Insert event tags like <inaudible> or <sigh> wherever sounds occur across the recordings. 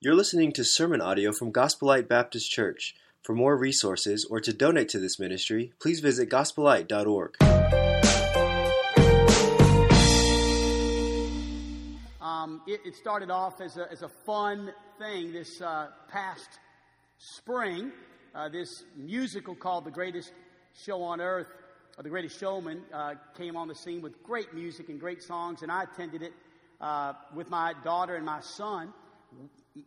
You're listening to sermon audio from Gospel Light Baptist Church. For more resources or to donate to this ministry, please visit gospelite.org. Um, it, it started off as a, as a fun thing this uh, past spring. Uh, this musical called The Greatest Show on Earth, or The Greatest Showman, uh, came on the scene with great music and great songs, and I attended it uh, with my daughter and my son.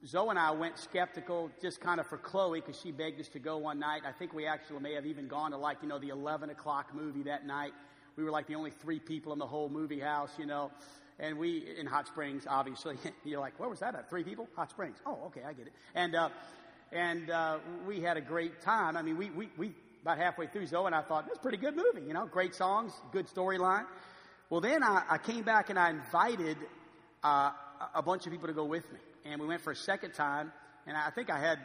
Zoe and I went skeptical just kind of for Chloe because she begged us to go one night. I think we actually may have even gone to like, you know, the 11 o'clock movie that night. We were like the only three people in the whole movie house, you know. And we, in Hot Springs, obviously. <laughs> You're like, where was that at? Three people? Hot Springs. Oh, okay, I get it. And, uh, and, uh, we had a great time. I mean, we, we, we, about halfway through Zoe and I thought, this is a pretty good movie, you know, great songs, good storyline. Well, then I, I came back and I invited, uh, a bunch of people to go with me and we went for a second time, and I think I had,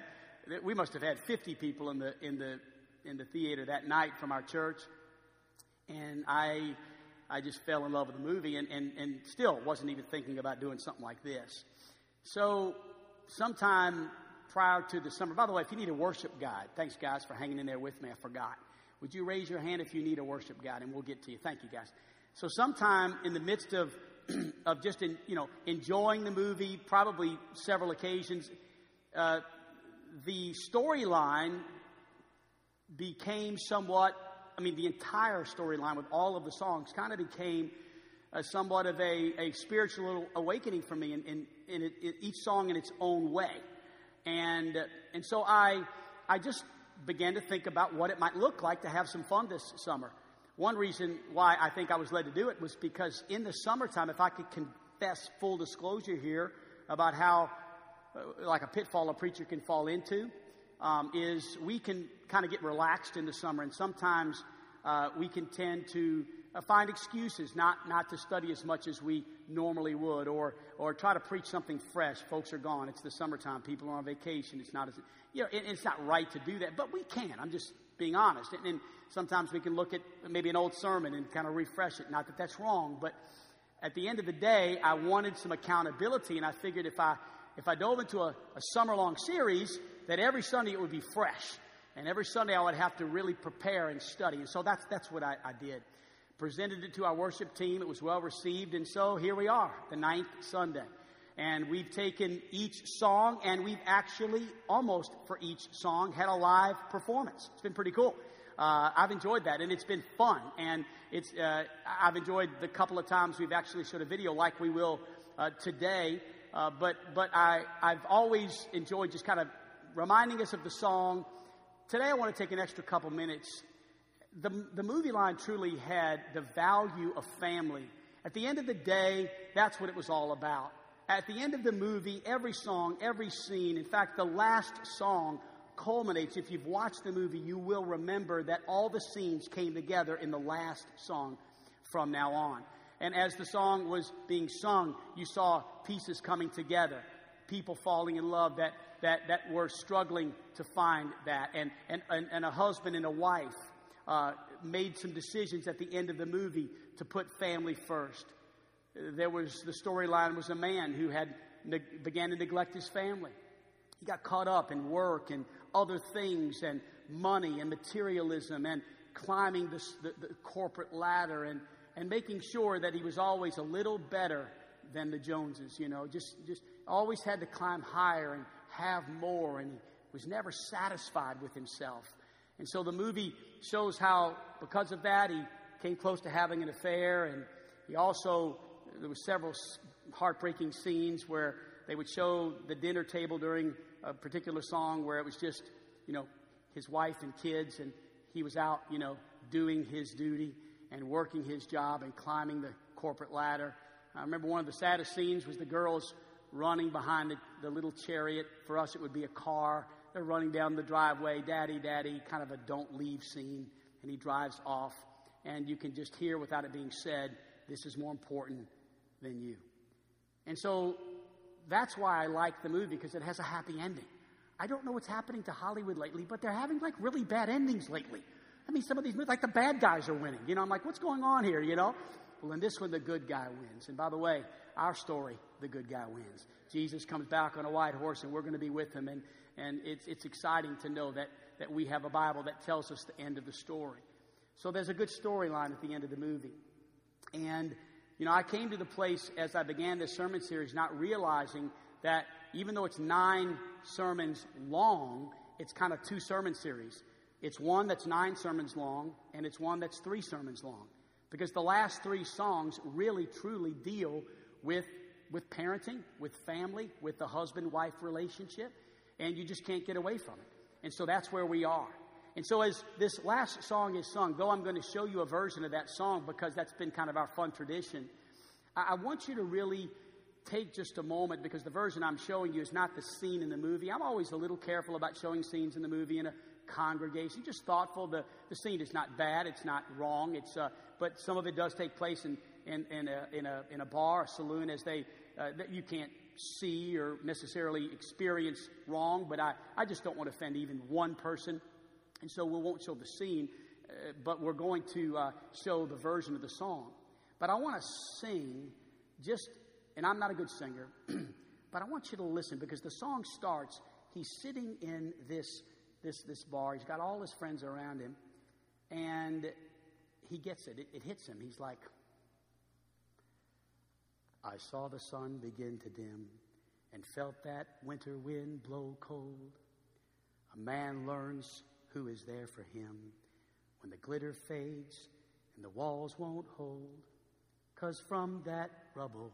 we must have had 50 people in the in the in the theater that night from our church, and I I just fell in love with the movie, and and and still wasn't even thinking about doing something like this. So sometime prior to the summer. By the way, if you need a worship guide, thanks guys for hanging in there with me. I forgot. Would you raise your hand if you need a worship guide, and we'll get to you. Thank you guys. So sometime in the midst of <clears throat> of just in, you know enjoying the movie, probably several occasions. Uh, the storyline became somewhat. I mean, the entire storyline with all of the songs kind of became uh, somewhat of a, a spiritual awakening for me, in, in, in it, it, each song in its own way. And uh, and so I I just began to think about what it might look like to have some fun this summer. One reason why I think I was led to do it was because in the summertime, if I could confess full disclosure here about how, uh, like a pitfall a preacher can fall into, um, is we can kind of get relaxed in the summer, and sometimes uh, we can tend to uh, find excuses not, not to study as much as we normally would, or, or try to preach something fresh. Folks are gone. It's the summertime. People are on vacation. It's not as, you know, it, it's not right to do that, but we can. I'm just being honest. And, and sometimes we can look at maybe an old sermon and kind of refresh it. Not that that's wrong, but at the end of the day, I wanted some accountability, and I figured if I if I dove into a, a summer long series, that every Sunday it would be fresh, and every Sunday I would have to really prepare and study. And so that's that's what I, I did. Presented it to our worship team. It was well received, and so here we are, the ninth Sunday. And we've taken each song and we've actually almost for each song had a live performance. It's been pretty cool. Uh, I've enjoyed that and it's been fun. And it's, uh, I've enjoyed the couple of times we've actually showed a video like we will uh, today. Uh, but, but I, I've always enjoyed just kind of reminding us of the song. Today I want to take an extra couple minutes. The, the movie line truly had the value of family. At the end of the day, that's what it was all about. At the end of the movie, every song, every scene, in fact, the last song culminates. If you've watched the movie, you will remember that all the scenes came together in the last song from now on. And as the song was being sung, you saw pieces coming together, people falling in love that, that, that were struggling to find that, and, and, and, and a husband and a wife uh, made some decisions at the end of the movie to put family first there was the storyline was a man who had ne- began to neglect his family. He got caught up in work and other things and money and materialism and climbing the, the, the corporate ladder and, and making sure that he was always a little better than the Joneses, you know, just, just always had to climb higher and have more and he was never satisfied with himself. And so the movie shows how, because of that, he came close to having an affair and he also there were several heartbreaking scenes where they would show the dinner table during a particular song where it was just, you know, his wife and kids, and he was out, you know, doing his duty and working his job and climbing the corporate ladder. I remember one of the saddest scenes was the girls running behind the, the little chariot. For us, it would be a car. They're running down the driveway, Daddy, Daddy, kind of a don't leave scene. And he drives off. And you can just hear without it being said, this is more important than you. And so that's why I like the movie because it has a happy ending. I don't know what's happening to Hollywood lately, but they're having like really bad endings lately. I mean, some of these movies, like the bad guys are winning. You know, I'm like, what's going on here? You know, Well, in this one, the good guy wins. And by the way, our story, the good guy wins. Jesus comes back on a white horse, and we're going to be with him. And, and it's, it's exciting to know that, that we have a Bible that tells us the end of the story. So there's a good storyline at the end of the movie. And, you know, I came to the place as I began this sermon series not realizing that even though it's nine sermons long, it's kind of two sermon series. It's one that's nine sermons long, and it's one that's three sermons long. Because the last three songs really truly deal with, with parenting, with family, with the husband wife relationship, and you just can't get away from it. And so that's where we are. And so, as this last song is sung, though I'm going to show you a version of that song because that's been kind of our fun tradition, I, I want you to really take just a moment because the version I'm showing you is not the scene in the movie. I'm always a little careful about showing scenes in the movie in a congregation, just thoughtful. The, the scene is not bad, it's not wrong, it's, uh, but some of it does take place in, in, in, a, in, a, in a bar, a saloon, as they, uh, that you can't see or necessarily experience wrong, but I, I just don't want to offend even one person. And so we won't show the scene, uh, but we're going to uh, show the version of the song. But I want to sing just, and I'm not a good singer, <clears throat> but I want you to listen because the song starts. He's sitting in this this, this bar. He's got all his friends around him. And he gets it. it. It hits him. He's like, I saw the sun begin to dim and felt that winter wind blow cold. A man learns who is there for him when the glitter fades and the walls won't hold. Cause from that rubble,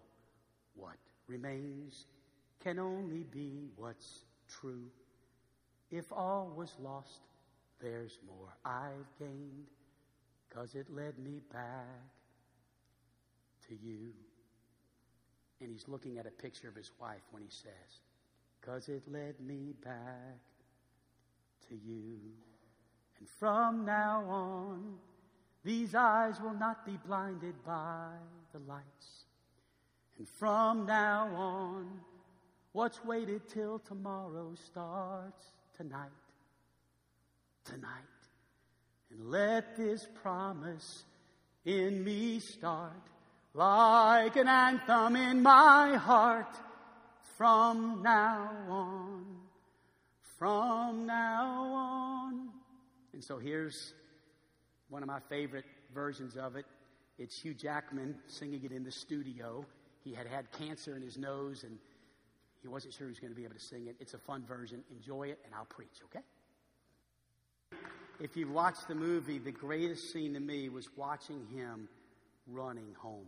what remains can only be what's true. If all was lost, there's more I've gained, cause it led me back to you. And he's looking at a picture of his wife when he says, cause it led me back to you. And from now on, these eyes will not be blinded by the lights. And from now on, what's waited till tomorrow starts tonight. Tonight. And let this promise in me start like an anthem in my heart from now on. From now on. And so here's one of my favorite versions of it. It's Hugh Jackman singing it in the studio. He had had cancer in his nose and he wasn't sure he was going to be able to sing it. It's a fun version. Enjoy it, and I'll preach, okay? If you've watched the movie, the greatest scene to me was watching him running home.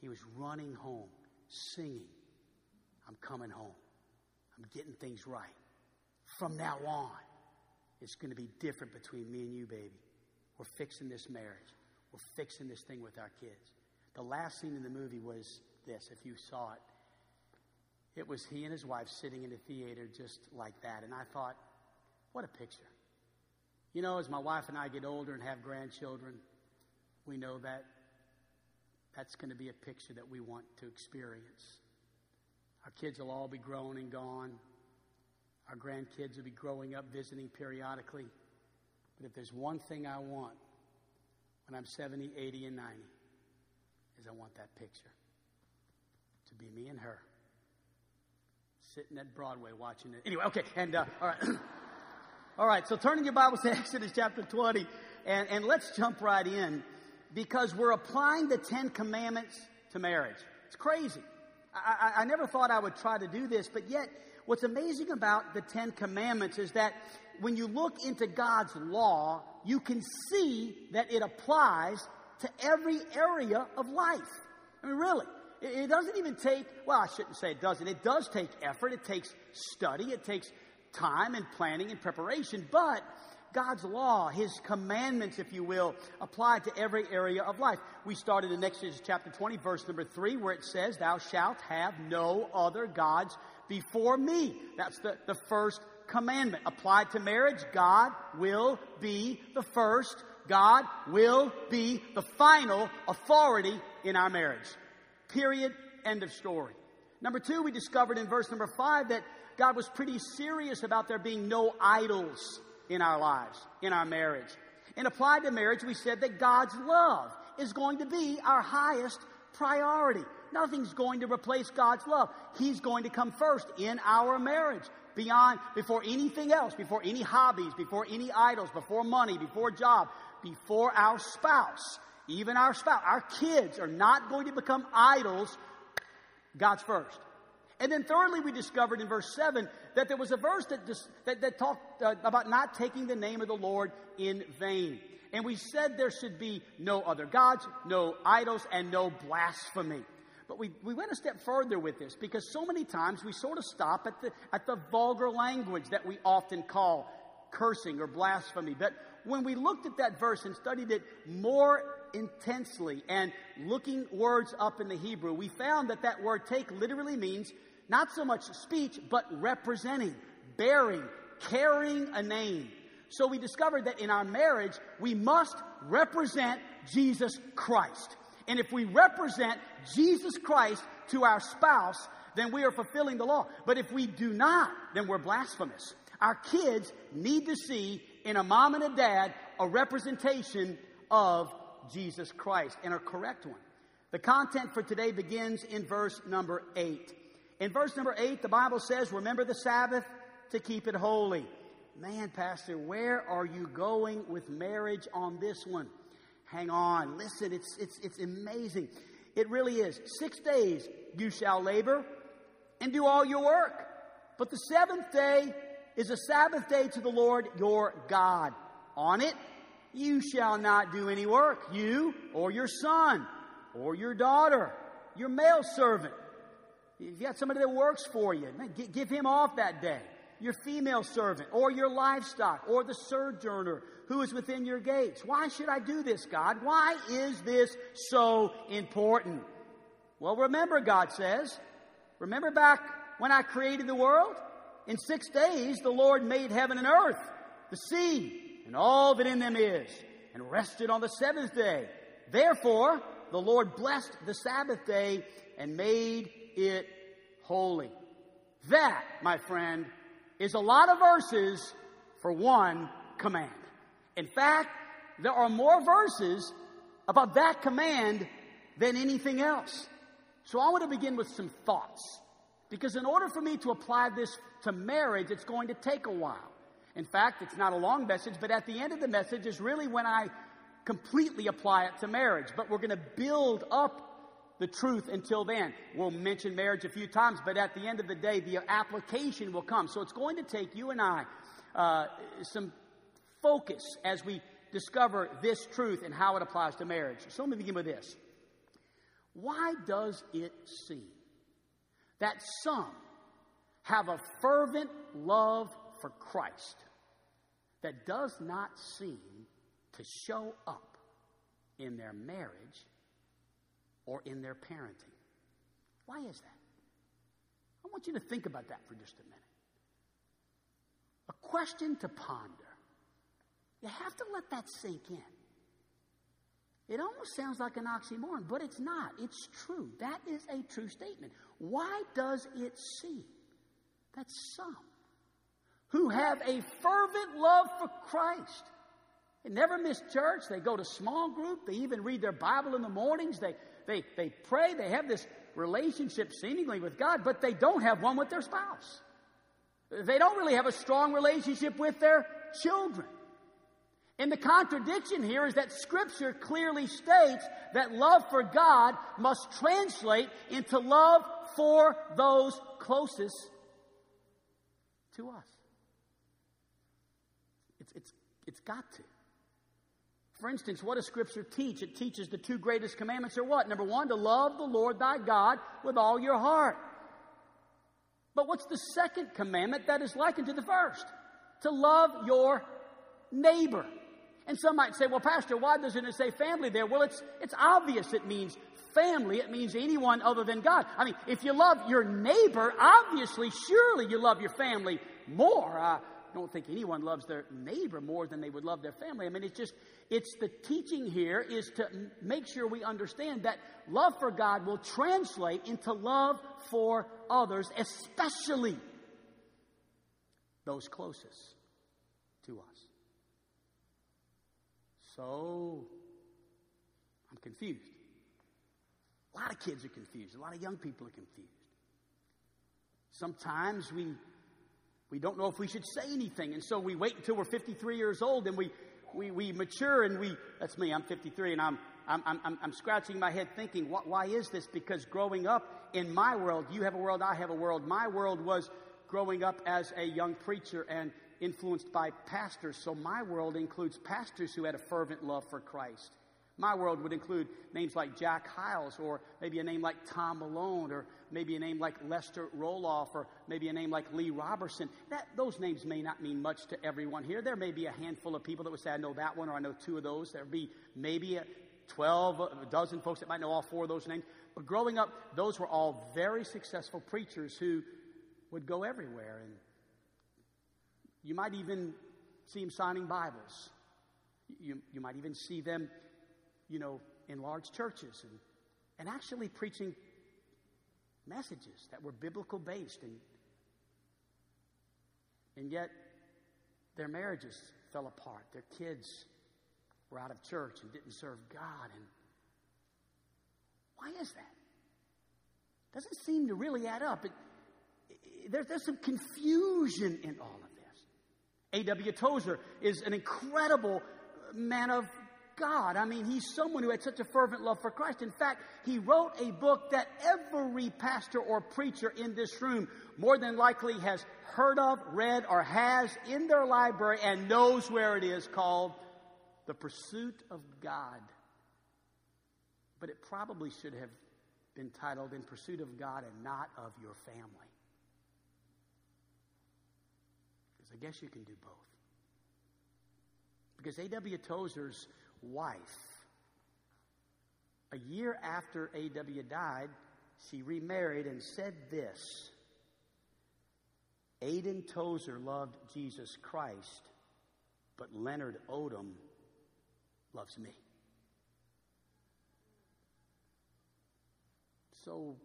He was running home, singing, I'm coming home. I'm getting things right. From now on, it's going to be different between me and you, baby. We're fixing this marriage. We're fixing this thing with our kids. The last scene in the movie was this, if you saw it. It was he and his wife sitting in a theater just like that. And I thought, what a picture. You know, as my wife and I get older and have grandchildren, we know that that's going to be a picture that we want to experience. Our kids will all be grown and gone. Our grandkids will be growing up, visiting periodically. But if there's one thing I want when I'm 70, 80, and 90, is I want that picture to be me and her sitting at Broadway watching it. Anyway, okay, and uh, all right. <clears throat> all right, so turning your Bibles to <laughs> Exodus chapter 20, and, and let's jump right in because we're applying the Ten Commandments to marriage. It's crazy. I, I, I never thought I would try to do this, but yet, what's amazing about the Ten Commandments is that when you look into God's law, you can see that it applies to every area of life. I mean, really. It doesn't even take, well, I shouldn't say it doesn't. It does take effort. It takes study. It takes time and planning and preparation. But God's law, His commandments, if you will, apply to every area of life. We started in Exodus chapter 20, verse number 3, where it says, Thou shalt have no other gods before me. That's the, the first commandment. Applied to marriage, God will be the first. God will be the final authority in our marriage. Period. End of story. Number two, we discovered in verse number five that God was pretty serious about there being no idols in our lives, in our marriage. And applied to marriage, we said that God's love is going to be our highest priority. Nothing's going to replace God's love. He's going to come first in our marriage, beyond, before anything else, before any hobbies, before any idols, before money, before job, before our spouse. Even our spouse, our kids are not going to become idols. God's first. And then thirdly, we discovered in verse 7 that there was a verse that, just, that, that, talked uh, about not taking the name of the Lord in vain. And we said there should be no other gods, no idols, and no blasphemy. But we, we went a step further with this because so many times we sort of stop at the, at the vulgar language that we often call cursing or blasphemy. But when we looked at that verse and studied it more intensely and looking words up in the Hebrew, we found that that word take literally means not so much speech, but representing, bearing, carrying a name. So we discovered that in our marriage, we must represent Jesus Christ. And if we represent Jesus Christ to our spouse, then we are fulfilling the law. But if we do not, then we're blasphemous. Our kids need to see in a mom and a dad a representation of Jesus Christ and a correct one. The content for today begins in verse number 8. In verse number 8, the Bible says, Remember the Sabbath to keep it holy. Man, Pastor, where are you going with marriage on this one? Hang on. Listen, it's, it's, it's amazing. It really is. Six days you shall labor and do all your work. But the seventh day is a Sabbath day to the Lord your God. On it you shall not do any work, you or your son or your daughter, your male servant if you got somebody that works for you, man, give him off that day. Your female servant, or your livestock, or the sojourner who is within your gates. Why should I do this, God? Why is this so important? Well, remember, God says, remember back when I created the world? In six days, the Lord made heaven and earth, the sea, and all that in them is, and rested on the seventh day. Therefore, the Lord blessed the Sabbath day and made it holy. That, my friend, is a lot of verses for one command. In fact, there are more verses about that command than anything else. So I want to begin with some thoughts. Because in order for me to apply this to marriage, it's going to take a while. In fact, it's not a long message, but at the end of the message is really when I completely apply it to marriage. But we're going to build up the truth until then. We'll mention marriage a few times, but at the end of the day, the application will come. So it's going to take you and I uh, some focus as we discover this truth and how it applies to marriage. So let me begin with this. Why does it seem that some have a fervent love for Christ that does not seem to show up in their marriage or in their parenting. Why is that? I want you to think about that for just a minute. A question to ponder. You have to let that sink in. It almost sounds like an oxymoron, but it's not. It's true. That is a true statement. Why does it seem that some who have a fervent love for Christ, they never miss church, they go to small group, they even read their Bible in the mornings, they, they, they pray, they have this relationship seemingly with God, but they don't have one with their spouse. They don't really have a strong relationship with their children. And the contradiction here is that Scripture clearly states that love for God must translate into love for those closest to us. It's, it's, it's got to. For instance, what does Scripture teach? It teaches the two greatest commandments are what? Number one, to love the Lord thy God with all your heart. But what's the second commandment that is likened to the first? To love your neighbor. And some might say, well, Pastor, why doesn't it say family there? Well, it's, it's obvious it means family. It means anyone other than God. I mean, if you love your neighbor, obviously, surely you love your family more. Uh, don't think anyone loves their neighbor more than they would love their family. I mean, it's just, it's the teaching here is to make sure we understand that love for God will translate into love for others, especially those closest to us. So, I'm confused. A lot of kids are confused. A lot of young people are confused. Sometimes we we don't know if we should say anything, and so we wait until we're 53 years old and we we, we mature and we that's me, I'm 53 and I'm I'm, I'm, I'm scratching my head thinking, what, why is this? Because growing up in my world, you have a world, I have a world. My world was growing up as a young preacher and influenced by pastors. So my world includes pastors who had a fervent love for Christ. My world would include names like Jack Hyles, or maybe a name like Tom Malone, or maybe a name like Lester Roloff, or maybe a name like Lee Roberson. That, those names may not mean much to everyone here. There may be a handful of people that would say, I know that one, or I know two of those. There would be maybe a 12, a dozen folks that might know all four of those names. But growing up, those were all very successful preachers who would go everywhere. And you might even see them signing Bibles. You, you might even see them, you know, in large churches and, and actually preaching messages that were biblical based. And, and yet, their marriages fell apart. Their kids were out of church and didn't serve God. And why is that? Doesn't seem to really add up. It, it, there, there's some confusion in all of this. A.W. Tozer is an incredible man of God. I mean, he's someone who had such a fervent love for Christ. In fact, he wrote a book that every pastor or preacher in this room more than likely has heard of, read, or has in their library and knows where it is called the pursuit of God. But it probably should have been titled In Pursuit of God and Not of Your Family. Because I guess you can do both. Because A.W. Tozer's wife, a year after A.W. died, she remarried and said this Aiden Tozer loved Jesus Christ, but Leonard Odam loves me. So,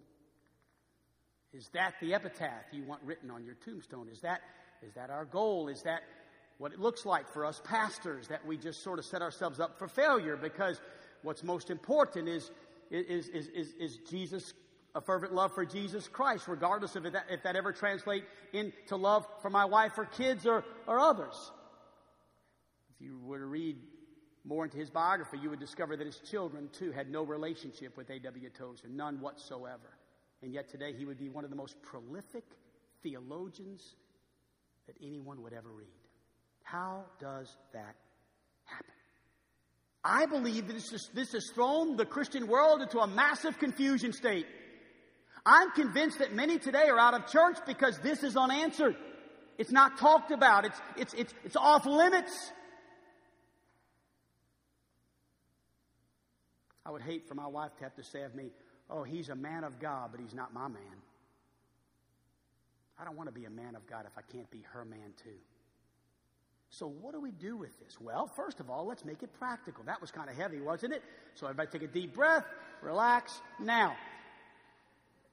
is that the epitaph you want written on your tombstone? Is that, is that our goal? Is that what it looks like for us pastors that we just sort of set ourselves up for failure because what's most important is, is, is, is, is Jesus, a fervent love for Jesus Christ, regardless of if that, if that ever translates into love for my wife or kids or, or others. If you were to read more into his biography, you would discover that his children, too, had no relationship with A.W. Tozer, none whatsoever. And yet today he would be one of the most prolific theologians that anyone would ever read. How does that happen? I believe that this, is, this has thrown the Christian world into a massive confusion state. I'm convinced that many today are out of church because this is unanswered. It's not talked about. It's, it's, it's, it's off limits. I would hate for my wife to have to say of me, oh, he's a man of God, but he's not my man. I don't want to be a man of God if I can't be her man too. So, what do we do with this? Well, first of all, let's make it practical. That was kind of heavy, wasn't it? So, everybody take a deep breath, relax. Now,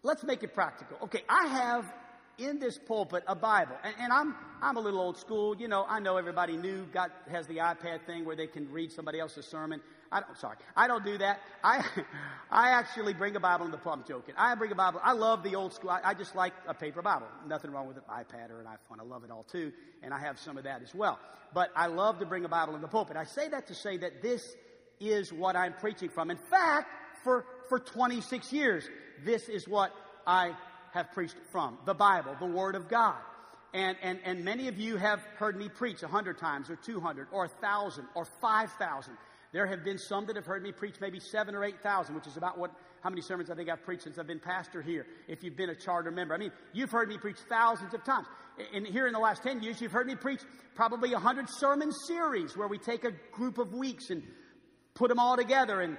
let's make it practical. Okay, I have in this pulpit a Bible, and, and, I'm I'm a little old school. You know, I know everybody new got has the iPad thing where they can read somebody else's sermon. I don't, sorry, I don't do that. I, <laughs> I actually bring a Bible in the pulpit. I'm joking. I bring a Bible. I love the old school. I, I, just like a paper Bible. Nothing wrong with an iPad or an iPhone. I love it all too, and I have some of that as well. But I love to bring a Bible in the pulpit. I say that to say that this is what I'm preaching from. In fact, for for 26 years, this is what I have preached from the Bible, the Word of God. And, and, and many of you have heard me preach a hundred times or 200 or a thousand or 5,000. There have been some that have heard me preach maybe seven or 8,000, which is about what, how many sermons I think I've preached since I've been pastor here, if you've been a charter member. I mean, you've heard me preach thousands of times. And here in the last 10 years, you've heard me preach probably a hundred sermon series where we take a group of weeks and put them all together and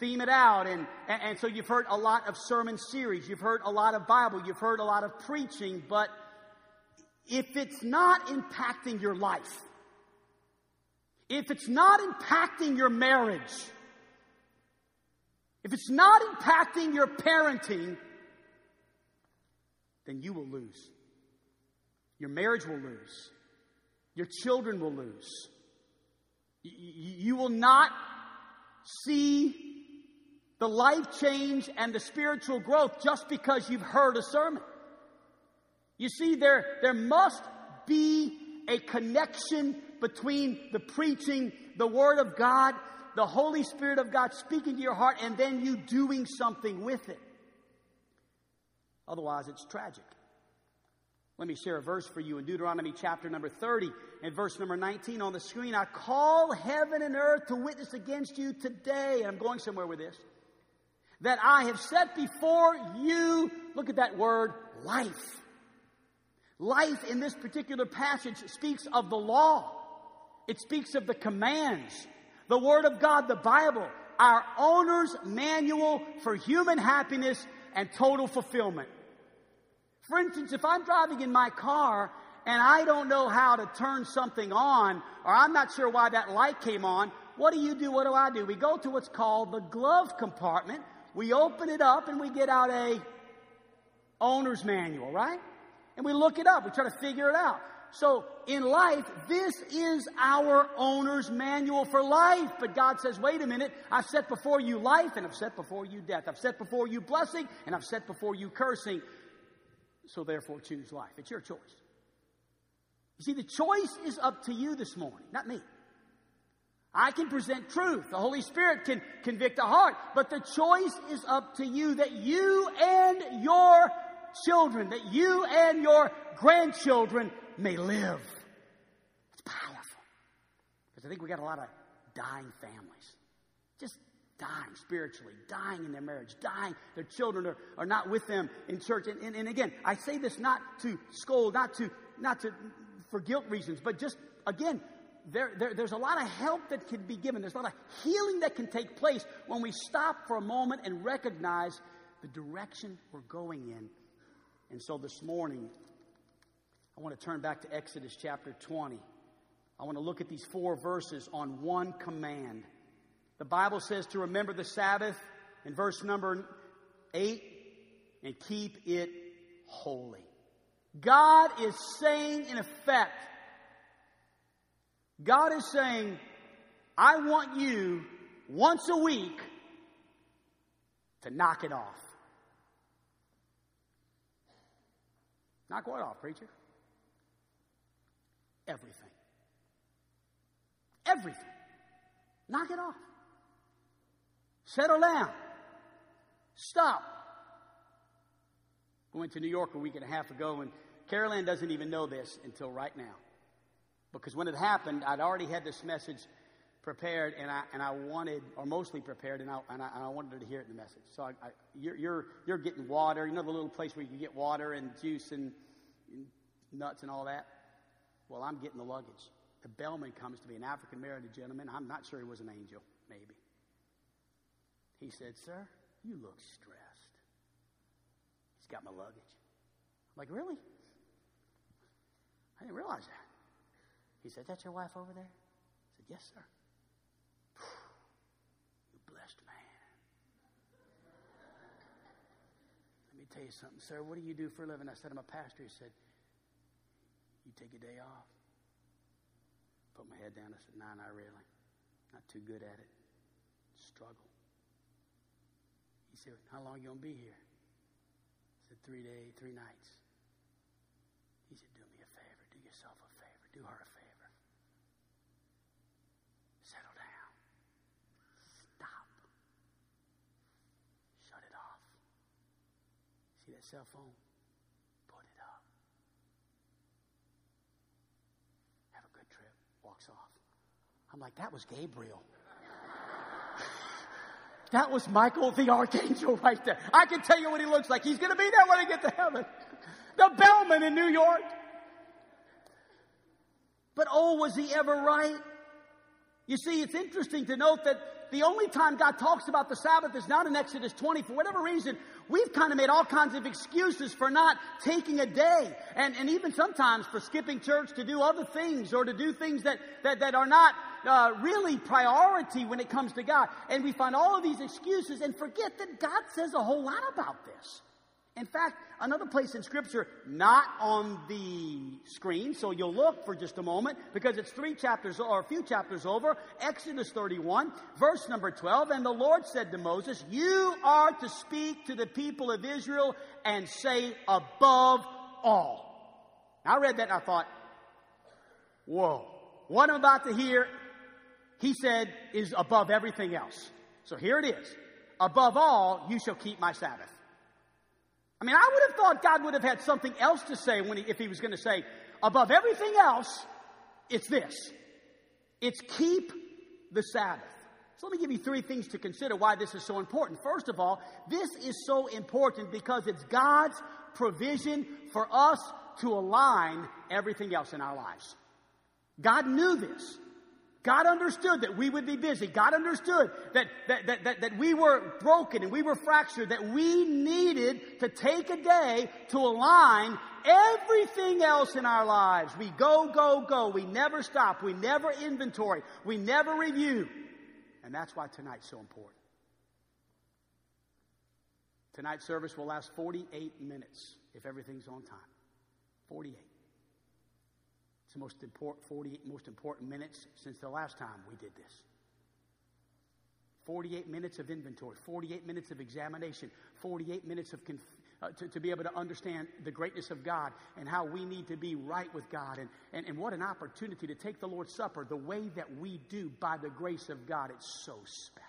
theme it out. And, and, and so you've heard a lot of sermon series. You've heard a lot of Bible. You've heard a lot of preaching. But if it's not impacting your life, if it's not impacting your marriage, if it's not impacting your parenting, then you will lose. Your marriage will lose. Your children will lose. You will not see the life change and the spiritual growth just because you've heard a sermon. You see, there, there must be a connection between the preaching, the Word of God, the Holy Spirit of God speaking to your heart, and then you doing something with it. Otherwise, it's tragic. Let me share a verse for you in Deuteronomy chapter number 30 and verse number 19 on the screen. I call heaven and earth to witness against you today. And I'm going somewhere with this. That I have set before you, look at that word, life. Life in this particular passage speaks of the law. It speaks of the commands, the Word of God, the Bible, our owner's manual for human happiness and total fulfillment. For instance, if I'm driving in my car and I don't know how to turn something on, or I'm not sure why that light came on, what do you do? What do I do? We go to what's called the glove compartment. We open it up and we get out a owner's manual, right? And we look it up. We try to figure it out. So in life, this is our owner's manual for life. But God says, wait a minute, I've set before you life and I've set before you death. I've set before you blessing and I've set before you cursing. So therefore, choose life. It's your choice. You see, the choice is up to you this morning, not me. I can present truth. The Holy Spirit can convict a heart. But the choice is up to you that you and your children, that you and your grandchildren may live. It's powerful. Because I think we got a lot of dying families. Just dying spiritually, dying in their marriage, dying. Their children are, are not with them in church. And, and, and again, I say this not to scold, not to, not to, for guilt reasons, but just, again, there, there, there's a lot of help that can be given. There's a lot of healing that can take place when we stop for a moment and recognize the direction we're going in. And so this morning, I want to turn back to Exodus chapter 20. I want to look at these four verses on one command. The Bible says to remember the Sabbath in verse number 8 and keep it holy. God is saying, in effect, God is saying, I want you once a week to knock it off. Knock what off, preacher? Everything. Everything. Knock it off. Settle down. Stop. I went to New York a week and a half ago, and Carolyn doesn't even know this until right now. Because when it happened, I'd already had this message prepared, and I, and I wanted, or mostly prepared, and I, and I, and I wanted her to hear it in the message. So I, I, you're, you're, you're getting water. You know the little place where you can get water and juice and, and nuts and all that? Well, I'm getting the luggage. The bellman comes to me, an African American gentleman. I'm not sure he was an angel, maybe. He said, Sir, you look stressed. He's got my luggage. I'm like, Really? I didn't realize that. He said, That's your wife over there? I said, Yes, sir. <sighs> You blessed man. Let me tell you something, sir. What do you do for a living? I said, I'm a pastor. He said, You take a day off? Put my head down. I said, Nah, not really. Not too good at it. Struggle. He said, How long you gonna be here? I said, Three days, three nights. He said, Do me a favor, do yourself a favor, do her a favor. Settle down. Stop. Shut it off. See that cell phone? Put it up. Have a good trip. Walks off. I'm like, that was Gabriel. <laughs> That was Michael the Archangel right there. I can tell you what he looks like. He's going to be there when I get to heaven. The bellman in New York. But oh, was he ever right? You see, it's interesting to note that the only time God talks about the Sabbath is not in Exodus 20. For whatever reason, we've kind of made all kinds of excuses for not taking a day. And, and even sometimes for skipping church to do other things or to do things that, that, that are not uh, really priority when it comes to God. And we find all of these excuses and forget that God says a whole lot about this. In fact, another place in Scripture, not on the screen, so you'll look for just a moment because it's three chapters or a few chapters over, Exodus 31, verse number 12. And the Lord said to Moses, You are to speak to the people of Israel and say, above all. I read that and I thought, Whoa, what I'm about to hear, he said, is above everything else. So here it is. Above all, you shall keep my Sabbath. I mean, I would have thought God would have had something else to say when he, if he was going to say, above everything else, it's this. It's keep the Sabbath. So let me give you three things to consider why this is so important. First of all, this is so important because it's God's provision for us to align everything else in our lives. God knew this. God understood that we would be busy. God understood that, that, that, that, that we were broken and we were fractured, that we needed to take a day to align everything else in our lives. We go, go, go. We never stop. We never inventory. We never review. And that's why tonight's so important. Tonight's service will last 48 minutes if everything's on time. 48 the most important, 48 most important minutes since the last time we did this. 48 minutes of inventory, 48 minutes of examination, 48 minutes of conf- uh, to, to, be able to understand the greatness of God and how we need to be right with God. And, and, and what an opportunity to take the Lord's Supper the way that we do by the grace of God. It's so special.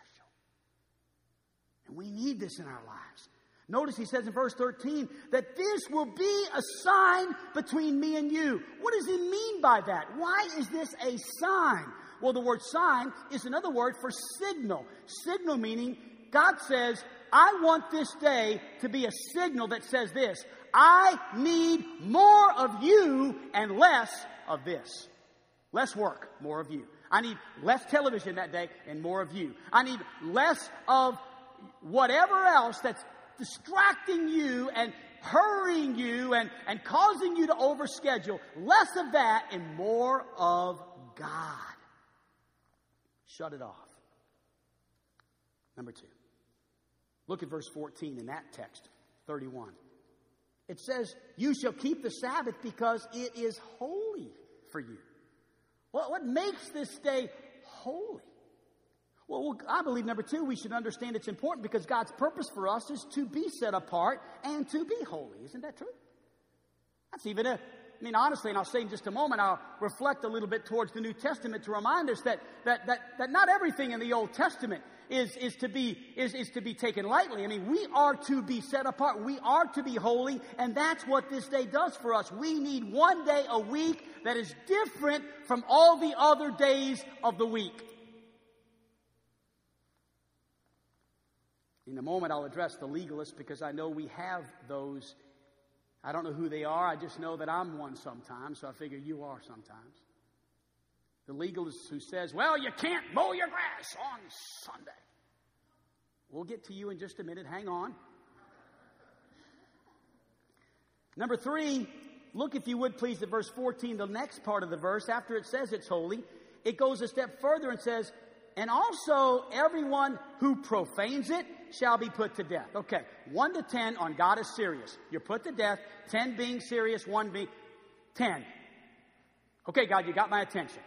And we need this in our lives. Notice he says in verse 13 that this will be a sign between me and you. What does he mean by that? Why is this a sign? Well, the word sign is another word for signal. Signal meaning God says, I want this day to be a signal that says this I need more of you and less of this. Less work, more of you. I need less television that day and more of you. I need less of whatever else that's distracting you and hurrying you and, and causing you to overschedule. Less of that and more of God. Shut it off. Number two. Look at verse 14 in that text, 31. It says, You shall keep the Sabbath because it is holy for you. Well, what makes this day holy? Well, I believe number two, we should understand it's important because God's purpose for us is to be set apart and to be holy. Isn't that true? That's even a, I mean, honestly, and I'll say in just a moment, I'll reflect a little bit towards the New Testament to remind us that, that, that, that not everything in the Old Testament is, is, to be, is, is to be taken lightly. I mean, we are to be set apart. We are to be holy, and that's what this day does for us. We need one day a week that is different from all the other days of the week. In a moment, I'll address the legalists because I know we have those. I don't know who they are. I just know that I'm one sometimes, so I figure you are sometimes. The legalist who says, well, you can't mow your grass on Sunday. We'll get to you in just a minute. Hang on. Number three, look if you would please at verse 14, the next part of the verse. After it says it's holy, it goes a step further and says, and also everyone who profanes it shall be put to death. Okay, 1 to 10 on God is serious. You're put to death, 10 being serious, 1 being 10. Okay, God, you got my attention.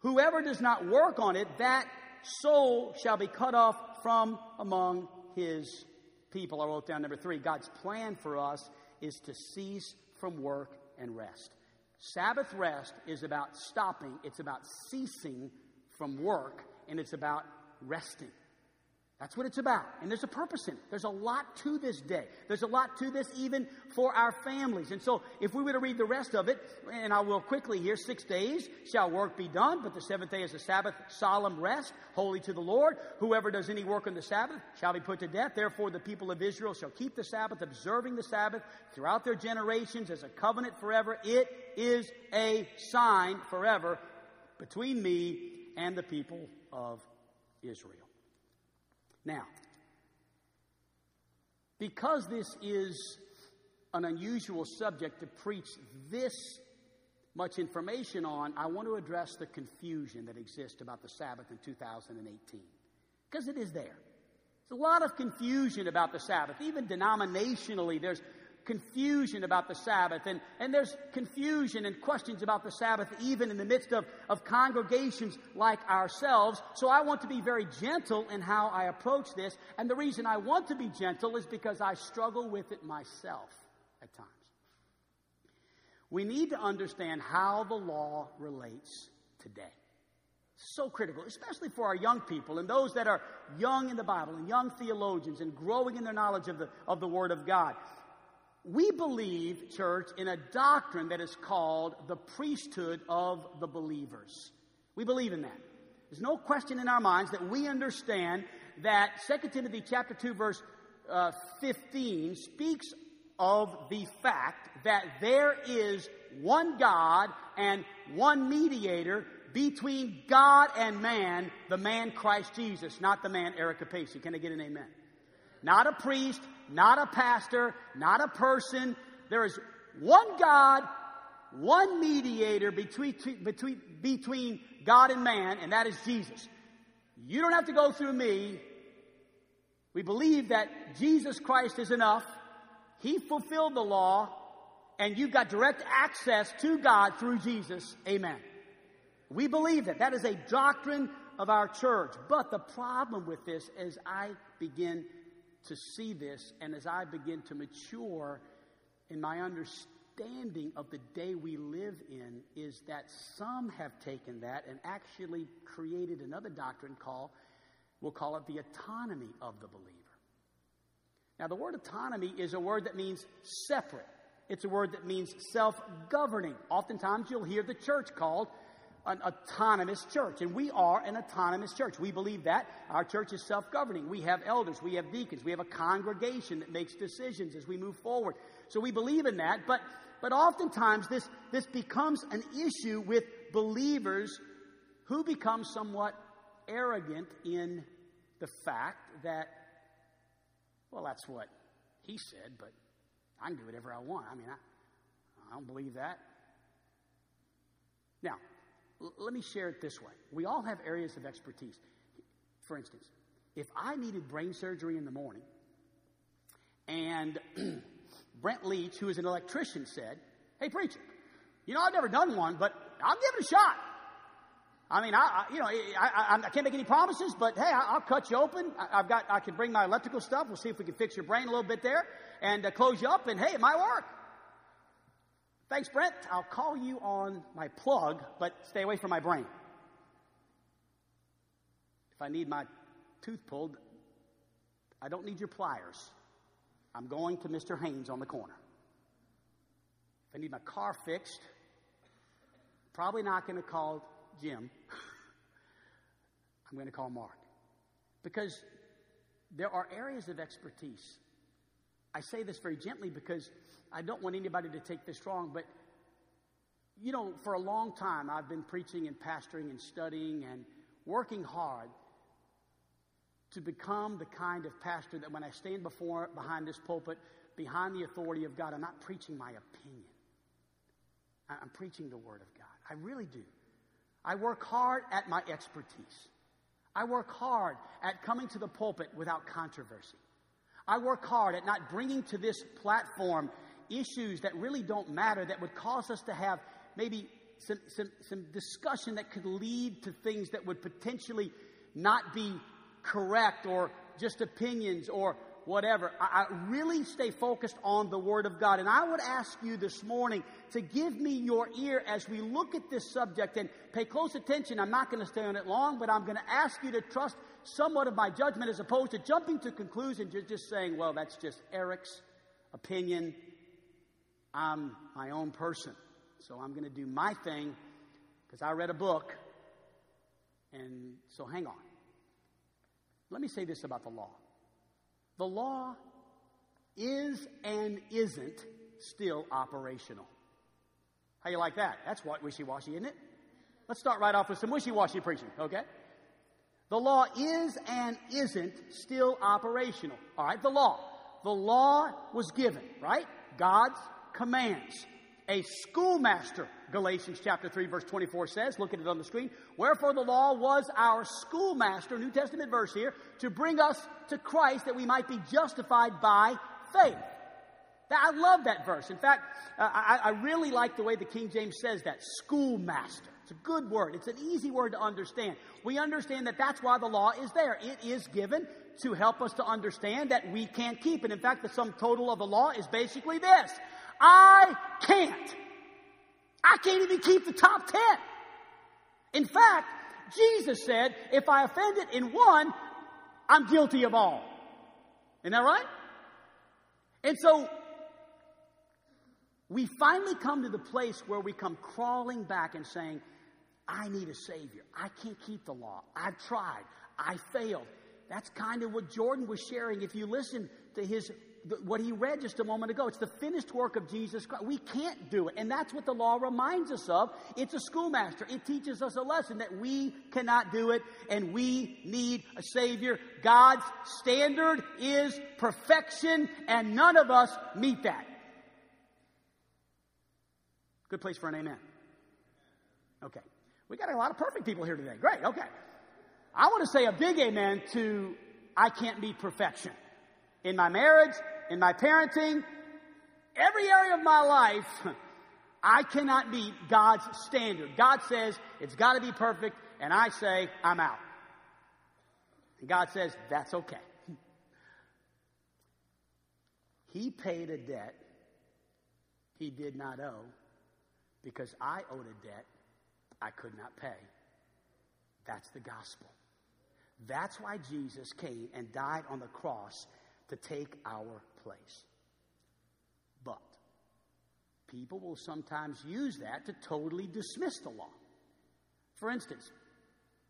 Whoever does not work on it, that soul shall be cut off from among his people. I wrote down number three. God's plan for us is to cease from work and rest. Sabbath rest is about stopping, it's about ceasing from work, and it's about resting. That's what it's about. And there's a purpose in it. There's a lot to this day. There's a lot to this even for our families. And so if we were to read the rest of it, and I will quickly here, six days shall work be done, but the seventh day is a Sabbath, solemn rest, holy to the Lord. Whoever does any work on the Sabbath shall be put to death. Therefore the people of Israel shall keep the Sabbath, observing the Sabbath throughout their generations as a covenant forever. It is a sign forever between me and the people of Israel. Now, because this is an unusual subject to preach this much information on, I want to address the confusion that exists about the Sabbath in 2018. Because it is there. There's a lot of confusion about the Sabbath. Even denominationally, there's confusion about the Sabbath. And, and there's confusion and questions about the Sabbath even in the midst of, of congregations like ourselves. So I want to be very gentle in how I approach this. And the reason I want to be gentle is because I struggle with it myself at times. We need to understand how the law relates today. So critical, especially for our young people and those that are young in the Bible and young theologians and growing in their knowledge of the, of the Word of God. We believe, church, in a doctrine that is called the priesthood of the believers. We believe in that. There's no question in our minds that we understand that 2 Timothy chapter 2 verse uh, 15 speaks of the fact that there is one God and one mediator between God and man, the man Christ Jesus, not the man Eric Capacey. Can I get an amen? Not a priest, not a pastor, not a person. There is one God, one mediator between, between, between God and man, and that is Jesus. You don't have to go through me. We believe that Jesus Christ is enough. He fulfilled the law, and you've got direct access to God through Jesus. Amen. We believe that. That is a doctrine of our church. But the problem with this, as I begin to see this and as I begin to mature in my understanding of the day we live in, is that some have taken that and actually created another doctrine called, we'll call it the autonomy of the believer. Now, the word autonomy is a word that means separate. It's a word that means self governing. Oftentimes, you'll hear the church called an autonomous church. And we are an autonomous church. We believe that. Our church is self governing. We have elders, we have deacons, we have a congregation that makes decisions as we move forward. So we believe in that. But, but oftentimes, this, this becomes an issue with believers who become somewhat arrogant in the fact that, well, that's what he said, but I can do whatever I want. I mean, I, I don't believe that. Now, let me share it this way. We all have areas of expertise. For instance, if I needed brain surgery in the morning, and <clears throat> Brent Leach, who is an electrician, said, Hey, preacher, you know, I've never done one, but I'll give it a shot. I mean, I, I you know, I, I, can't make any promises, but hey, I, will cut you open. I, have got, I can bring my electrical stuff. We'll see if we can fix your brain a little bit there and uh, close you up, and hey, it might work. Thanks, Brent. I'll call you on my plug, but stay away from my brain. If I need my tooth pulled, I don't need your pliers. I'm going to Mr. Haynes on the corner. If I need my car fixed, probably not going to call Jim. <laughs> I'm going to call Mark. Because there are areas of expertise. I say this very gently because I don't want anybody to take this wrong, but you know, for a long time I've been preaching and pastoring and studying and working hard to become the kind of pastor that when I stand before behind this pulpit, behind the authority of God, I'm not preaching my opinion. I'm preaching the Word of God. I really do. I work hard at my expertise. I work hard at coming to the pulpit without controversy. I work hard at not bringing to this platform issues that really don't matter that would cause us to have maybe some, some, some discussion that could lead to things that would potentially not be correct or just opinions or whatever. I, I, really stay focused on the Word of God. And I would ask you this morning to give me your ear as we look at this subject and pay close attention. I'm not going to stay on it long, but I'm going to ask you to trust somewhat of my judgment as opposed to jumping to conclusions and just saying, well, that's just Eric's opinion. I'm my own person. So I'm going to do my thing because I read a book. And so hang on. Let me say this about the law the law is and isn't still operational. How you like that? That's what wishy-washy, isn't it? Let's start right off with some wishy-washy preaching, okay? The law is and isn't still operational. All right, the law. The law was given, right? God's commands. a schoolmaster, Galatians chapter 3, verse 24 says. Look at it on the screen. Wherefore the law was our schoolmaster, New Testament verse here, to bring us to Christ that we might be justified by faith. I love that verse. In fact, uh, I, I really like the way the King James says that schoolmaster. It's a good word. It's an easy word to understand. We understand that that's why the law is there. It is given to help us to understand that we can't keep it. In fact, the sum total of the law is basically this I can't. I can't even keep the top 10. In fact, Jesus said, if I offended in one, I'm guilty of all. Isn't that right? And so we finally come to the place where we come crawling back and saying, I need a Savior. I can't keep the law. I've tried. I failed. That's kind of what Jordan was sharing. If you listen to his what he read just a moment ago. It's the finished work of Jesus Christ. We can't do it. And that's what the law reminds us of. It's a schoolmaster. It teaches us a lesson that we cannot do it and we need a Savior. God's standard is perfection and none of us meet that. Good place for an amen. Okay. We got a lot of perfect people here today. Great. Okay. I want to say a big amen to I can't be perfection. In my marriage, in my parenting, every area of my life, I cannot meet God's standard. God says it's got to be perfect, and I say I'm out. And God says that's okay. He paid a debt he did not owe because I owed a debt I could not pay. That's the gospel. That's why Jesus came and died on the cross to take our place. But people will sometimes use that to totally dismiss the law. For instance,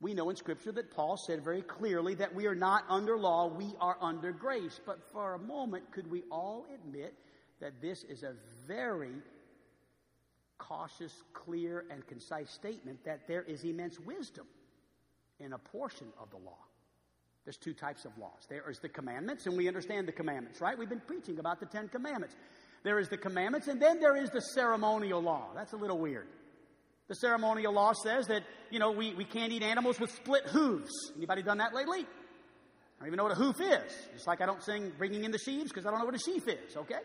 we know in Scripture that Paul said very clearly that we are not under law, we are under grace. But for a moment, could we all admit that this is a very cautious, clear, and concise statement that there is immense wisdom in a portion of the law? There's two types of laws. There is the commandments, and we understand the commandments, right? We've been preaching about the Ten Commandments. There is the commandments, and then there is the ceremonial law. That's a little weird. The ceremonial law says that, you know, we, we can't eat animals with split hooves. Anybody done that lately? I don't even know what a hoof is. Just like I don't sing bringing in the sheaves because I don't know what a sheaf is, okay?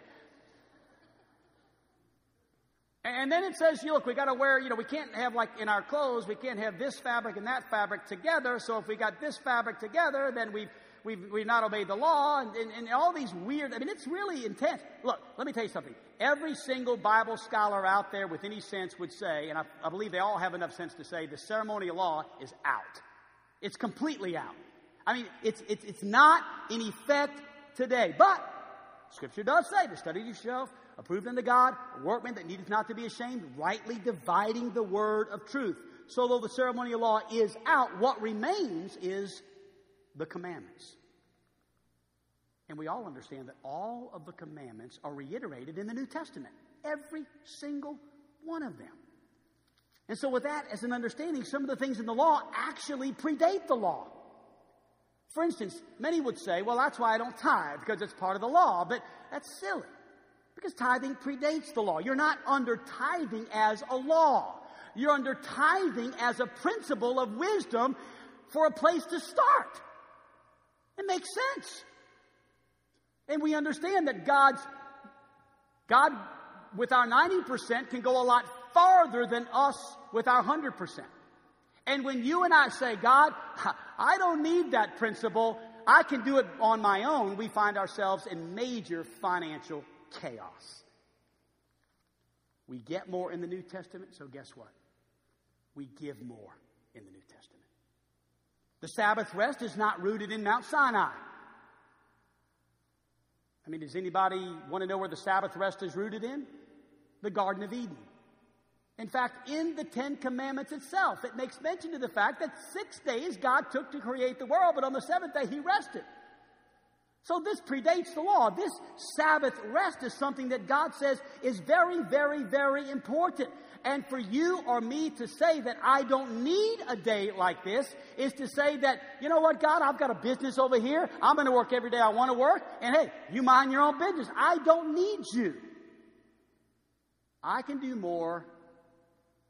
And then it says, you look, we got to wear, you know, we can't have like in our clothes, we can't have this fabric and that fabric together. So if we got this fabric together, then we've, we've, we've not obeyed the law and, and, and all these weird, I mean, it's really intense. Look, let me tell you something. Every single Bible scholar out there with any sense would say, and I, I believe they all have enough sense to say, the ceremonial law is out. It's completely out. I mean, it's, it's, it's not in effect today. But Scripture does say to study yourself approved unto God, a workman that needeth not to be ashamed, rightly dividing the word of truth. So though the ceremonial law is out, what remains is the commandments. And we all understand that all of the commandments are reiterated in the New Testament. Every single one of them. And so, with that as an understanding, some of the things in the law actually predate the law. For instance, many would say, well, that's why I don't tithe, because it's part of the law, but that's silly. Because tithing predates the law. You're not under tithing as a law. You're under tithing as a principle of wisdom for a place to start. It makes sense. And we understand that God's, God with our 90% can go a lot farther than us with our 100%. And when you and I say, God, I don't need that principle, I can do it on my own, we find ourselves in major financial chaos. We get more in the New Testament, so guess what? We give more in the New Testament. The Sabbath rest is not rooted in Mount Sinai. I mean, does anybody want to know where the Sabbath rest is rooted in? The Garden of Eden. In fact, in the Ten Commandments itself, it makes mention of the fact that six days God took to create the world, but on the seventh day He rested. So this predates the law. This Sabbath rest is something that God says is very, very, very important. And for you or me to say that I don't need a day like this is to say that, you know what, God, I've got a business over here. I'm going to work every day I want to work. And hey, you mind your own business. I don't need you. I can do more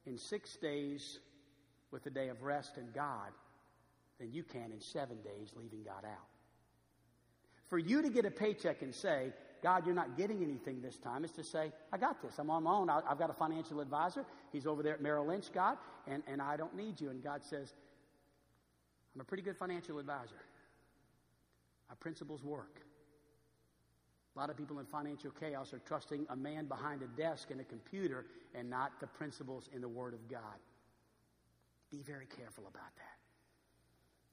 in six days with a day of rest in God than you can in seven days leaving God out. For you to get a paycheck and say, God, you're not getting anything this time, is to say, I got this. I'm on my own. I've got a financial advisor. He's over there at Merrill Lynch, God, and, and I don't need you. And God says, I'm a pretty good financial advisor. My principles work. A lot of people in financial chaos are trusting a man behind a desk and a computer and not the principles in the Word of God. Be very careful about that.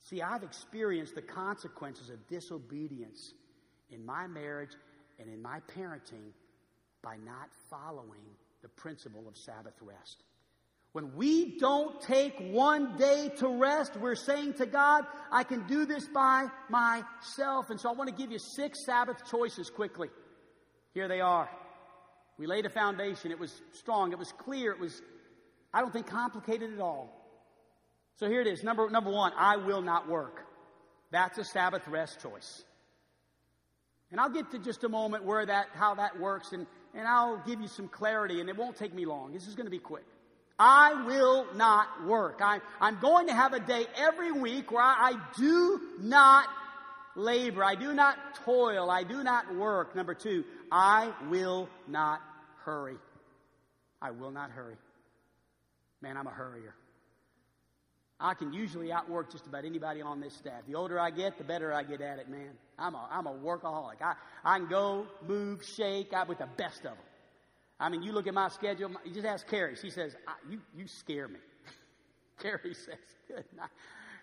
See, I've experienced the consequences of disobedience in my marriage and in my parenting by not following the principle of Sabbath rest. When we don't take one day to rest, we're saying to God, I can do this by myself. And so I want to give you six Sabbath choices quickly. Here they are. We laid a foundation. It was strong. It was clear. It was, I don't think, complicated at all. So here it is. Number, number one, I will not work. That's a Sabbath rest choice. And I'll get to just a moment where that, how that works, and, and I'll give you some clarity, and it won't take me long. This is going to be quick. I will not work. I, I'm going to have a day every week where I, I do not labor. I do not toil. I do not work. Number two, I will not hurry. I will not hurry. Man, I'm a hurrier. I can usually outwork just about anybody on this staff. The older I get, the better I get at it, man. I'm a, I'm a workaholic. I, I can go, move, shake, I with the best of them. I mean, you look at my schedule, you just ask Carrie. She says, you, you scare me. <laughs> Carrie says, good night.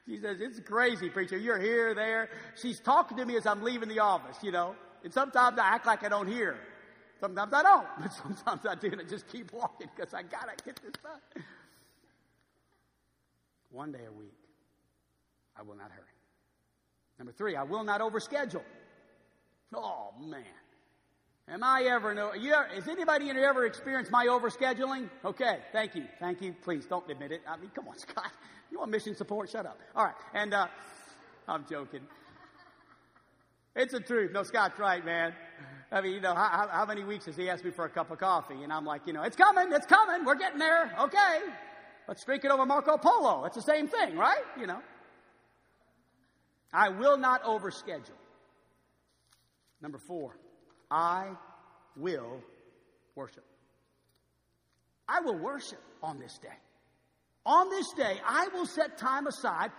She says, it's crazy, preacher. You're here, there. She's talking to me as I'm leaving the office, you know. And sometimes I act like I don't hear. Sometimes I don't. <laughs> But sometimes I do, and I just keep walking because I got to get this done. One day a week, I will not hurry. Number three, I will not overschedule. Oh, man. Am I ever know? You, has anybody ever experienced my overscheduling? Okay, thank you, thank you. Please don't admit it. I mean, come on, <laughs> Scott. You want mission support? Shut up. All right, and uh, I'm joking. It's the truth. No, Scott's right, man. I mean, you know, how, how many weeks has he asked me for a cup of coffee? And I'm like, you know, it's coming, it's coming, we're getting there. Okay, let's drink it over Marco Polo. It's the same thing, right? You know. I will not overschedule. Number four. I will worship. I will worship on this day. On this day, I will set time aside,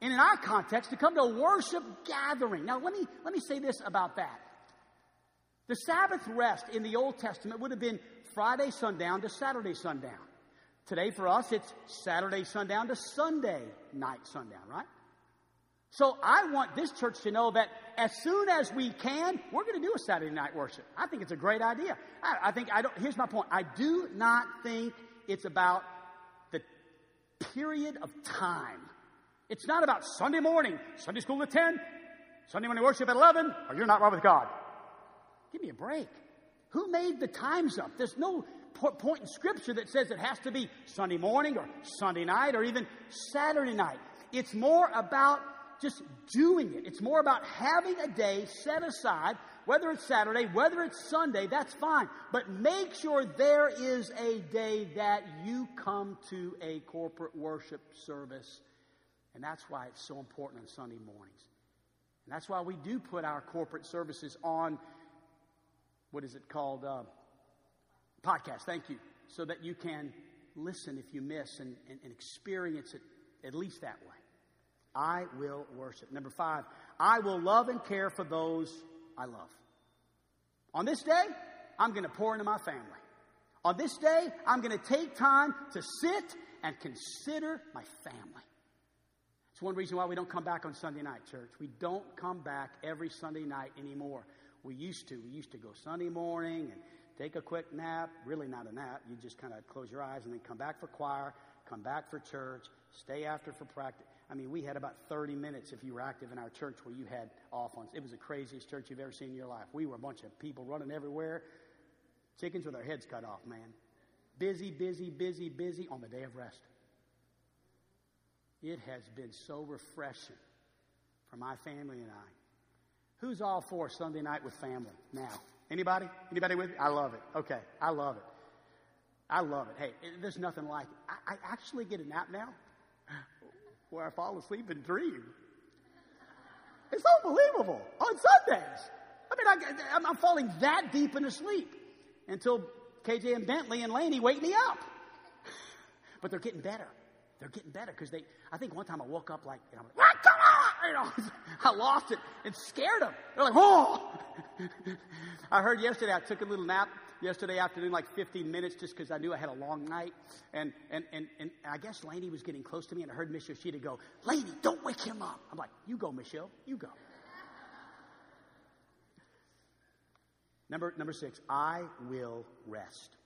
and in our context, to come to a worship gathering. Now, let me, let me say this about that. The Sabbath rest in the Old Testament would have been Friday sundown to Saturday sundown. Today, for us, it's Saturday sundown to Sunday night sundown, right? So I want this church to know that as soon as we can, we're going to do a Saturday night worship. I think it's a great idea. I, I think I don't. Here's my point. I do not think it's about the period of time. It's not about Sunday morning, Sunday school at ten, Sunday morning worship at eleven, or you're not right with God. Give me a break. Who made the times up? There's no point in Scripture that says it has to be Sunday morning or Sunday night or even Saturday night. It's more about just doing it. It's more about having a day set aside, whether it's Saturday, whether it's Sunday, that's fine. But make sure there is a day that you come to a corporate worship service. And that's why it's so important on Sunday mornings. And that's why we do put our corporate services on, what is it called? Uh, podcast, thank you. So that you can listen if you miss and, and, and experience it at least that way. I will worship. Number five, I will love and care for those I love. On this day, I'm going to pour into my family. On this day, I'm going to take time to sit and consider my family. It's one reason why we don't come back on Sunday night, church. We don't come back every Sunday night anymore. We used to. We used to go Sunday morning and take a quick nap. Really, not a nap. You just kind of close your eyes and then come back for choir, come back for church, stay after for practice. I mean, we had about 30 minutes if you were active in our church where you had off on. It was the craziest church you've ever seen in your life. We were a bunch of people running everywhere, chickens with their heads cut off, man. Busy, busy, busy, busy on the day of rest. It has been so refreshing for my family and I. Who's all for Sunday night with family now? Anybody? Anybody with me? I love it. Okay, I love it. I love it. Hey, there's nothing like it. I, I actually get a nap now <laughs> where I fall asleep and dream. It's unbelievable on Sundays. I mean, I, I'm falling that deep into sleep until KJ and Bentley and Laney wake me up. <laughs> But they're getting better. They're getting better because they, I think one time I woke up like, you know, like, on! <laughs> I lost it and scared them. They're like, oh! <laughs> I heard yesterday, I took a little nap yesterday afternoon, like 15 minutes, just because I knew I had a long night. And, and, and, and I guess Laney was getting close to me, and I heard Miss Yoshida go, Laney, don't wake him up. I'm like, you go, Michelle, you go. Number, number six, I will rest.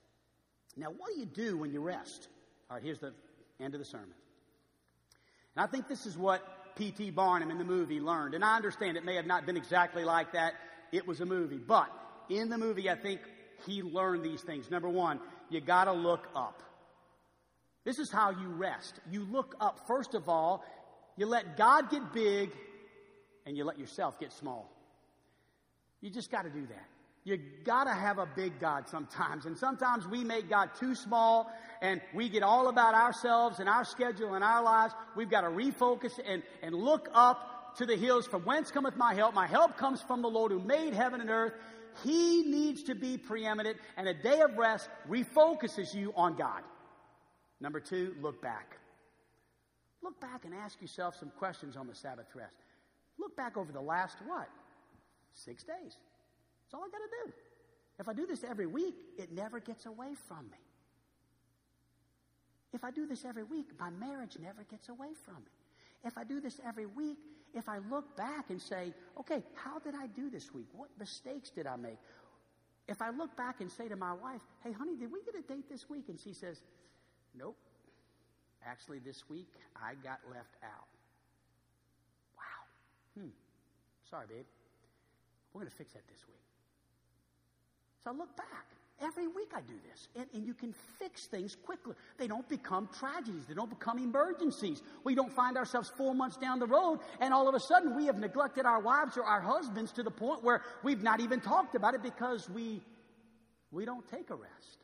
Now, what do you do when you rest? All right, here's the end of the sermon. And I think this is what P.T. Barnum in the movie learned. And I understand it may have not been exactly like that. It was a movie. But in the movie, I think he learned these things. Number one, you got to look up. This is how you rest. You look up, first of all, you let God get big, and you let yourself get small. You just got to do that. You gotta have a big God sometimes. And sometimes we make God too small and we get all about ourselves and our schedule and our lives. We've got to refocus and, and look up to the hills from whence cometh my help. My help comes from the Lord who made heaven and earth. He needs to be preeminent and a day of rest refocuses you on God. Number two, look back. Look back and ask yourself some questions on the Sabbath rest. Look back over the last what? Six days. That's all I got to do. If I do this every week, it never gets away from me. If I do this every week, my marriage never gets away from me. If I do this every week, if I look back and say, okay, how did I do this week? What mistakes did I make? If I look back and say to my wife, hey, honey, did we get a date this week? And she says, nope. Actually, this week, I got left out. Wow. Hmm. Sorry, babe. We're going to fix that this week. So I look back. Every week I do this. And, and, you can fix things quickly. They don't become tragedies. They don't become emergencies. We don't find ourselves four months down the road and all of a sudden we have neglected our wives or our husbands to the point where we've not even talked about it because we, we don't take a rest.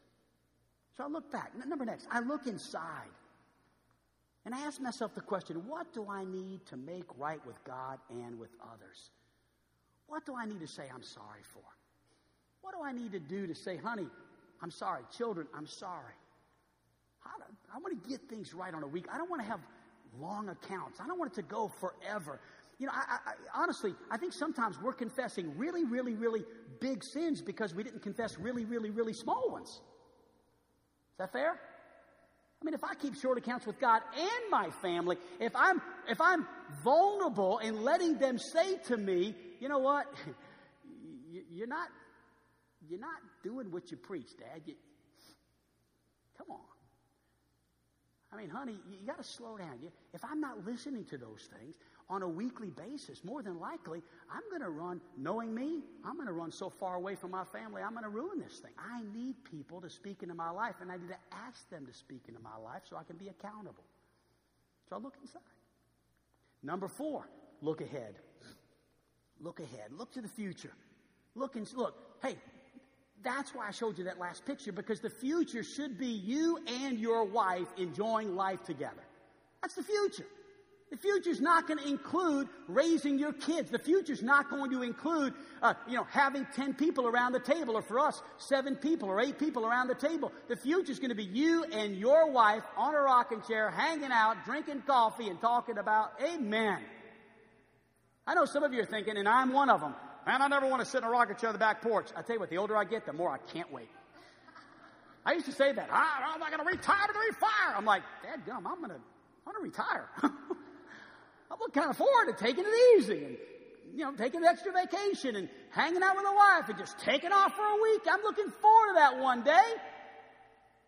So I look back. Number next, I look inside. And I ask myself the question what do I need to make right with God and with others? What do I need to say I'm sorry for? What do I need to do to say, honey, I'm sorry. Children, I'm sorry. I want to get things right on a week. I don't want to have long accounts. I don't want it to go forever. You know, I, I, honestly, I think sometimes we're confessing really, really, really big sins because we didn't confess really, really, really small ones. Is that fair? I mean, if I keep short accounts with God and my family, if I'm if I'm vulnerable and letting them say to me, you know what, <laughs> you're not you're not doing what you preach, Dad. You, come on. I mean, honey, you, you got to slow down. You, if I'm not listening to those things on a weekly basis, more than likely, I'm going to run, knowing me, I'm going to run so far away from my family, I'm going to ruin this thing. I need people to speak into my life, and I need to ask them to speak into my life so I can be accountable. So I look inside. Number four, look ahead. Look ahead. Look to the future. Look and look. Hey, that's why I showed you that last picture because the future should be you and your wife enjoying life together. That's the future. The future's not going to include raising your kids. The future's not going to include, uh, you know, having 10 people around the table, or for us, seven people or eight people around the table. The future's going to be you and your wife on a rocking chair, hanging out, drinking coffee, and talking about Amen. I know some of you are thinking, and I'm one of them, Man, I never want to sit in a rocking chair on the back porch. I tell you what, the older I get, the more I can't wait. I used to say that. I'm not going to retire to retire. I'm like, Dad gum, I'm going to, I'm going to retire. <laughs> I'm looking kind of forward to taking it easy and, you know, taking an extra vacation and hanging out with a wife and just taking off for a week. I'm looking forward to that one day.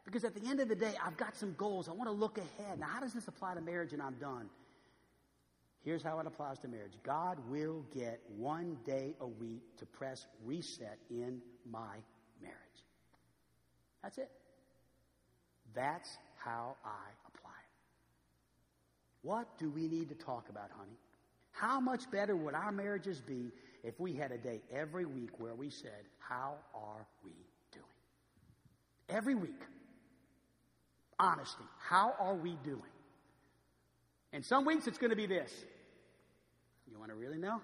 Because at the end of the day, I've got some goals. I want to look ahead. Now, how does this apply to marriage and I'm done? Here's how it applies to marriage God will get one day a week to press reset in my marriage. That's it. That's how I apply it. What do we need to talk about, honey? How much better would our marriages be if we had a day every week where we said, How are we doing? Every week. Honesty. How are we doing? And some weeks it's going to be this. You want to really know?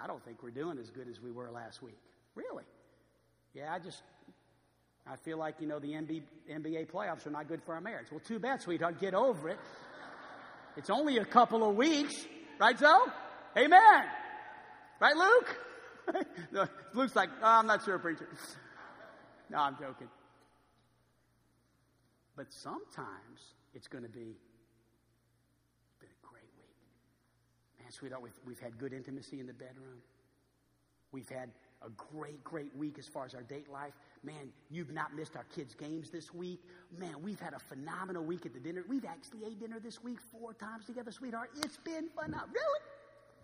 I don't think we're doing as good as we were last week. Really? Yeah, I just, I feel like, you know, the NBA playoffs are not good for our marriage. Well, too bad, sweetheart. Get over it. It's only a couple of weeks. Right, so? Amen. Right, Luke? <laughs> Luke's like, oh, I'm not sure, preacher. No, I'm joking. But sometimes it's going to be, it's been a great week. Man, sweetheart, we've, we've had good intimacy in the bedroom. We've had a great, great week as far as our date life. Man, you've not missed our kids' games this week. Man, we've had a phenomenal week at the dinner. We've actually ate dinner this week four times together, sweetheart. It's been phenomenal. Really?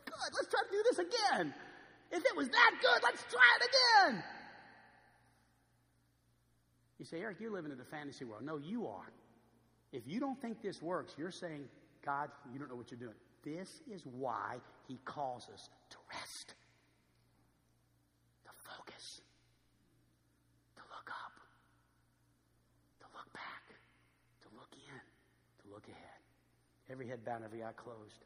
Good. Let's try to do this again. If it was that good, let's try it again. You say, Eric, you're living in the fantasy world. No, you are. If you don't think this works, you're saying, God, you don't know what you're doing. This is why He calls us to rest. To focus, to look up, to look back, to look in, to look ahead. Every head bowed, every eye closed.